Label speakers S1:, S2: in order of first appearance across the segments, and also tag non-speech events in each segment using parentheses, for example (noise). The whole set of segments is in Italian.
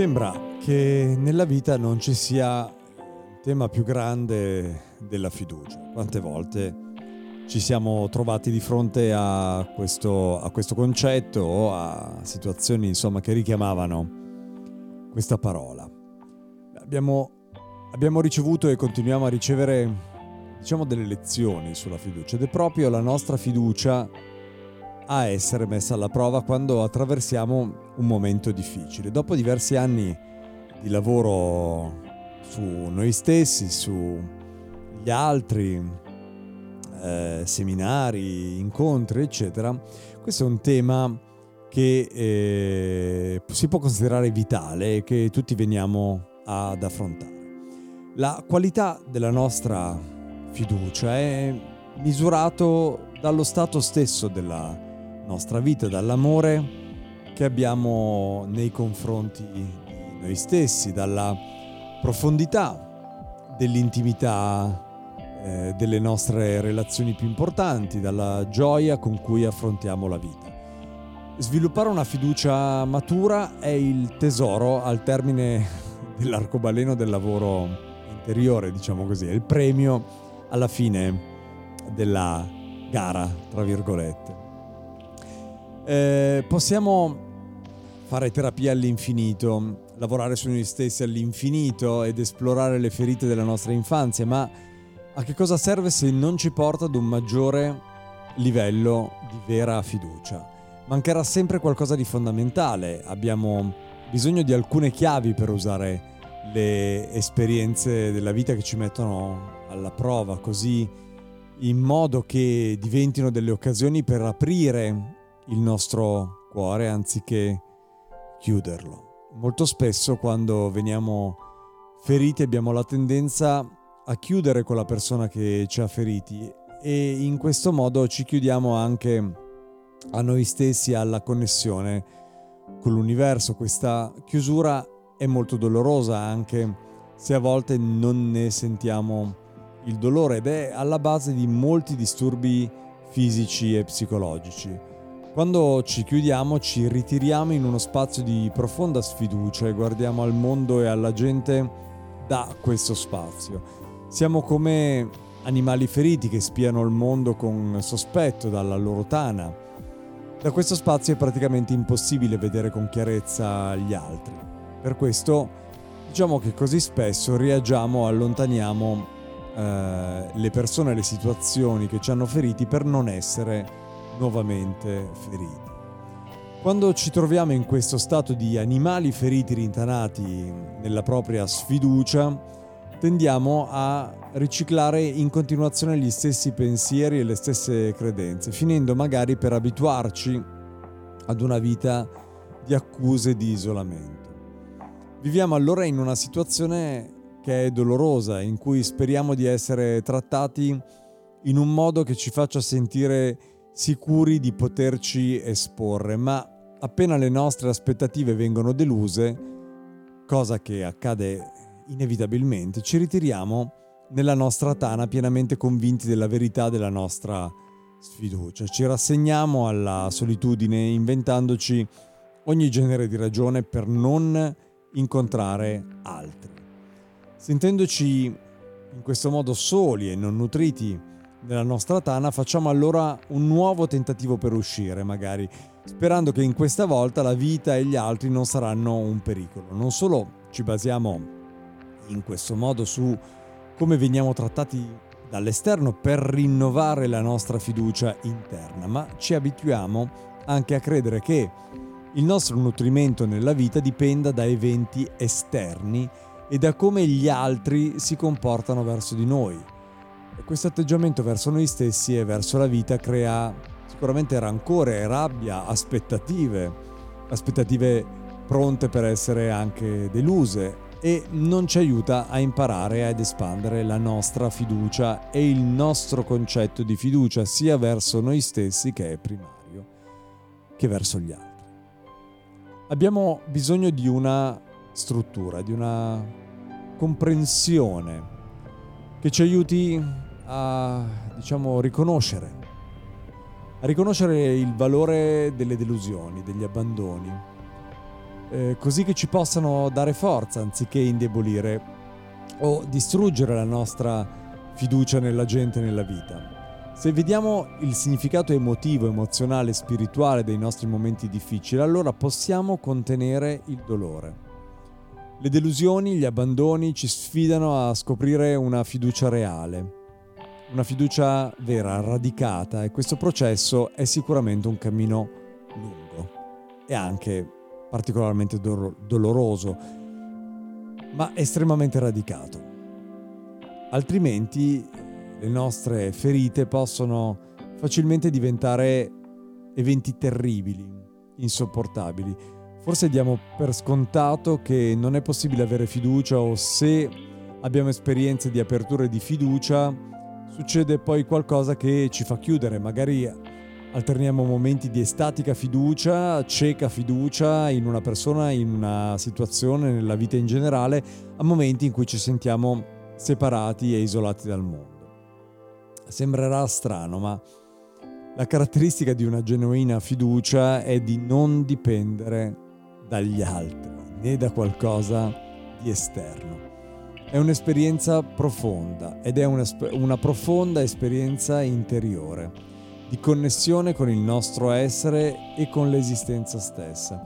S1: Sembra che nella vita non ci sia il tema più grande della fiducia. Quante volte ci siamo trovati di fronte a questo, a questo concetto o a situazioni insomma, che richiamavano questa parola. Abbiamo, abbiamo ricevuto e continuiamo a ricevere diciamo, delle lezioni sulla fiducia ed è proprio la nostra fiducia a essere messa alla prova quando attraversiamo un momento difficile. Dopo diversi anni di lavoro su noi stessi, sugli altri, eh, seminari, incontri, eccetera, questo è un tema che eh, si può considerare vitale e che tutti veniamo ad affrontare. La qualità della nostra fiducia è misurato dallo stato stesso della nostra vita, dall'amore che abbiamo nei confronti di noi stessi, dalla profondità dell'intimità eh, delle nostre relazioni più importanti, dalla gioia con cui affrontiamo la vita. Sviluppare una fiducia matura è il tesoro al termine (laughs) dell'arcobaleno del lavoro interiore, diciamo così, è il premio alla fine della gara, tra virgolette. Eh, possiamo fare terapia all'infinito, lavorare su noi stessi all'infinito ed esplorare le ferite della nostra infanzia, ma a che cosa serve se non ci porta ad un maggiore livello di vera fiducia? Mancherà sempre qualcosa di fondamentale, abbiamo bisogno di alcune chiavi per usare le esperienze della vita che ci mettono alla prova, così in modo che diventino delle occasioni per aprire il nostro cuore anziché chiuderlo. Molto spesso quando veniamo feriti abbiamo la tendenza a chiudere con la persona che ci ha feriti e in questo modo ci chiudiamo anche a noi stessi, alla connessione con l'universo. Questa chiusura è molto dolorosa anche se a volte non ne sentiamo il dolore ed è alla base di molti disturbi fisici e psicologici. Quando ci chiudiamo ci ritiriamo in uno spazio di profonda sfiducia e guardiamo al mondo e alla gente da questo spazio. Siamo come animali feriti che spiano il mondo con sospetto dalla loro tana. Da questo spazio è praticamente impossibile vedere con chiarezza gli altri. Per questo diciamo che così spesso reagiamo, allontaniamo eh, le persone e le situazioni che ci hanno feriti per non essere nuovamente feriti. Quando ci troviamo in questo stato di animali feriti rintanati nella propria sfiducia, tendiamo a riciclare in continuazione gli stessi pensieri e le stesse credenze, finendo magari per abituarci ad una vita di accuse di isolamento. Viviamo allora in una situazione che è dolorosa, in cui speriamo di essere trattati in un modo che ci faccia sentire sicuri di poterci esporre, ma appena le nostre aspettative vengono deluse, cosa che accade inevitabilmente, ci ritiriamo nella nostra tana pienamente convinti della verità della nostra sfiducia. Ci rassegniamo alla solitudine inventandoci ogni genere di ragione per non incontrare altri. Sentendoci in questo modo soli e non nutriti nella nostra tana, facciamo allora un nuovo tentativo per uscire, magari, sperando che in questa volta la vita e gli altri non saranno un pericolo. Non solo ci basiamo in questo modo su come veniamo trattati dall'esterno per rinnovare la nostra fiducia interna, ma ci abituiamo anche a credere che il nostro nutrimento nella vita dipenda da eventi esterni e da come gli altri si comportano verso di noi. E questo atteggiamento verso noi stessi e verso la vita crea sicuramente rancore, rabbia, aspettative, aspettative pronte per essere anche deluse e non ci aiuta a imparare ad espandere la nostra fiducia e il nostro concetto di fiducia sia verso noi stessi che è primario che verso gli altri. Abbiamo bisogno di una struttura, di una comprensione che ci aiuti a diciamo riconoscere a riconoscere il valore delle delusioni, degli abbandoni, eh, così che ci possano dare forza anziché indebolire o distruggere la nostra fiducia nella gente e nella vita. Se vediamo il significato emotivo, emozionale, spirituale dei nostri momenti difficili, allora possiamo contenere il dolore. Le delusioni, gli abbandoni ci sfidano a scoprire una fiducia reale, una fiducia vera, radicata e questo processo è sicuramente un cammino lungo e anche particolarmente do- doloroso, ma estremamente radicato. Altrimenti le nostre ferite possono facilmente diventare eventi terribili, insopportabili. Forse diamo per scontato che non è possibile avere fiducia o se abbiamo esperienze di apertura e di fiducia, succede poi qualcosa che ci fa chiudere, magari alterniamo momenti di estatica fiducia, cieca fiducia in una persona, in una situazione, nella vita in generale, a momenti in cui ci sentiamo separati e isolati dal mondo. Sembrerà strano, ma la caratteristica di una genuina fiducia è di non dipendere dagli altri né da qualcosa di esterno. È un'esperienza profonda ed è una, una profonda esperienza interiore di connessione con il nostro essere e con l'esistenza stessa.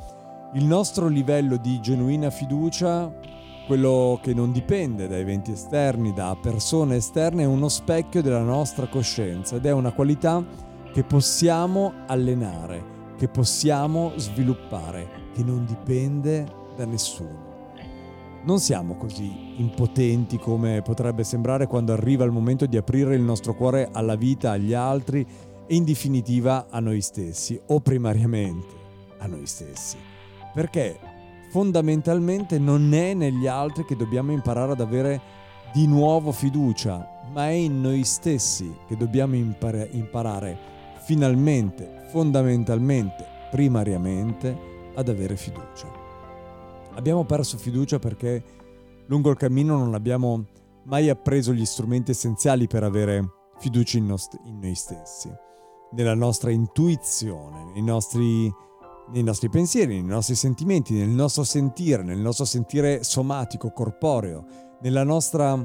S1: Il nostro livello di genuina fiducia, quello che non dipende da eventi esterni, da persone esterne, è uno specchio della nostra coscienza ed è una qualità che possiamo allenare, che possiamo sviluppare, che non dipende da nessuno. Non siamo così impotenti come potrebbe sembrare quando arriva il momento di aprire il nostro cuore alla vita, agli altri e in definitiva a noi stessi o primariamente a noi stessi. Perché fondamentalmente non è negli altri che dobbiamo imparare ad avere di nuovo fiducia, ma è in noi stessi che dobbiamo impar- imparare finalmente, fondamentalmente, primariamente ad avere fiducia. Abbiamo perso fiducia perché lungo il cammino non abbiamo mai appreso gli strumenti essenziali per avere fiducia in, nost- in noi stessi nella nostra intuizione, nei nostri, nei nostri pensieri, nei nostri sentimenti, nel nostro sentire, nel nostro sentire somatico, corporeo, nella nostra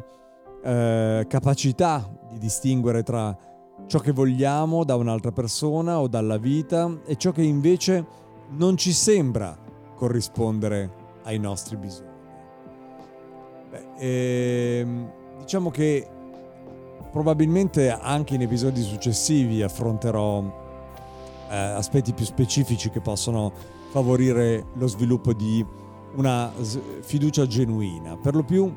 S1: eh, capacità di distinguere tra ciò che vogliamo da un'altra persona o dalla vita e ciò che invece non ci sembra corrispondere ai nostri bisogni. Beh, ehm, diciamo che probabilmente anche in episodi successivi affronterò eh, aspetti più specifici che possono favorire lo sviluppo di una fiducia genuina. Per lo più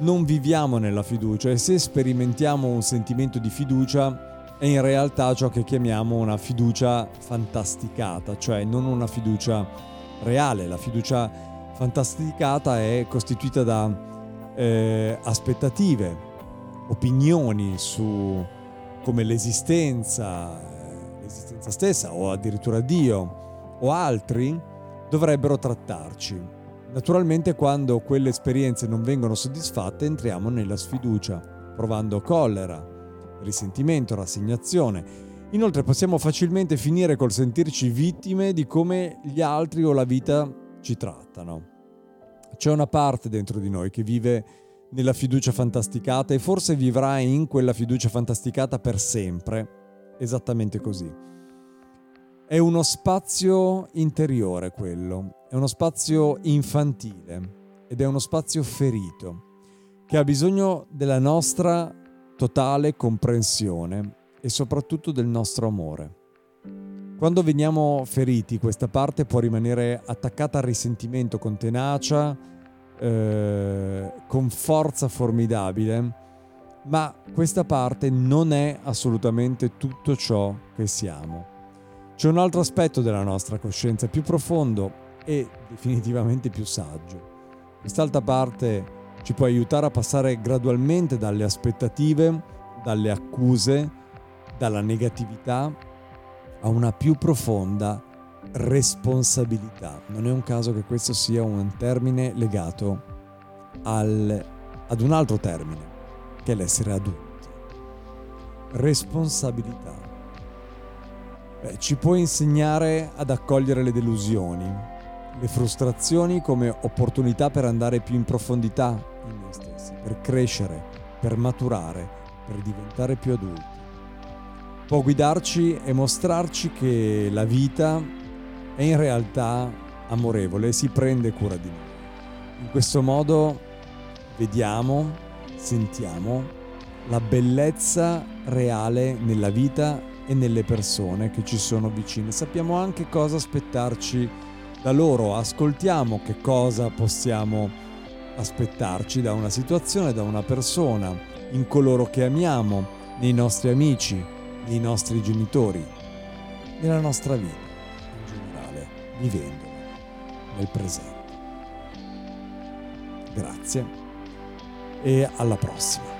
S1: non viviamo nella fiducia e se sperimentiamo un sentimento di fiducia è in realtà ciò che chiamiamo una fiducia fantasticata, cioè non una fiducia reale. La fiducia fantasticata è costituita da eh, aspettative, opinioni su come l'esistenza, l'esistenza stessa o addirittura Dio o altri dovrebbero trattarci. Naturalmente quando quelle esperienze non vengono soddisfatte entriamo nella sfiducia, provando collera, risentimento, rassegnazione. Inoltre possiamo facilmente finire col sentirci vittime di come gli altri o la vita ci trattano. C'è una parte dentro di noi che vive nella fiducia fantasticata e forse vivrà in quella fiducia fantasticata per sempre, esattamente così. È uno spazio interiore quello, è uno spazio infantile ed è uno spazio ferito che ha bisogno della nostra totale comprensione e soprattutto del nostro amore. Quando veniamo feriti, questa parte può rimanere attaccata al risentimento con tenacia, eh, con forza formidabile, ma questa parte non è assolutamente tutto ciò che siamo. C'è un altro aspetto della nostra coscienza più profondo e definitivamente più saggio. Quest'altra parte ci può aiutare a passare gradualmente dalle aspettative, dalle accuse, dalla negatività a una più profonda responsabilità. Non è un caso che questo sia un termine legato al, ad un altro termine, che è l'essere adulti. Responsabilità. Beh, ci può insegnare ad accogliere le delusioni, le frustrazioni come opportunità per andare più in profondità in noi stessi, per crescere, per maturare, per diventare più adulti può guidarci e mostrarci che la vita è in realtà amorevole e si prende cura di noi. In questo modo vediamo, sentiamo la bellezza reale nella vita e nelle persone che ci sono vicine. Sappiamo anche cosa aspettarci da loro, ascoltiamo che cosa possiamo aspettarci da una situazione, da una persona, in coloro che amiamo, nei nostri amici, dei nostri genitori, nella nostra vita in generale, vivendo nel presente. Grazie e alla prossima.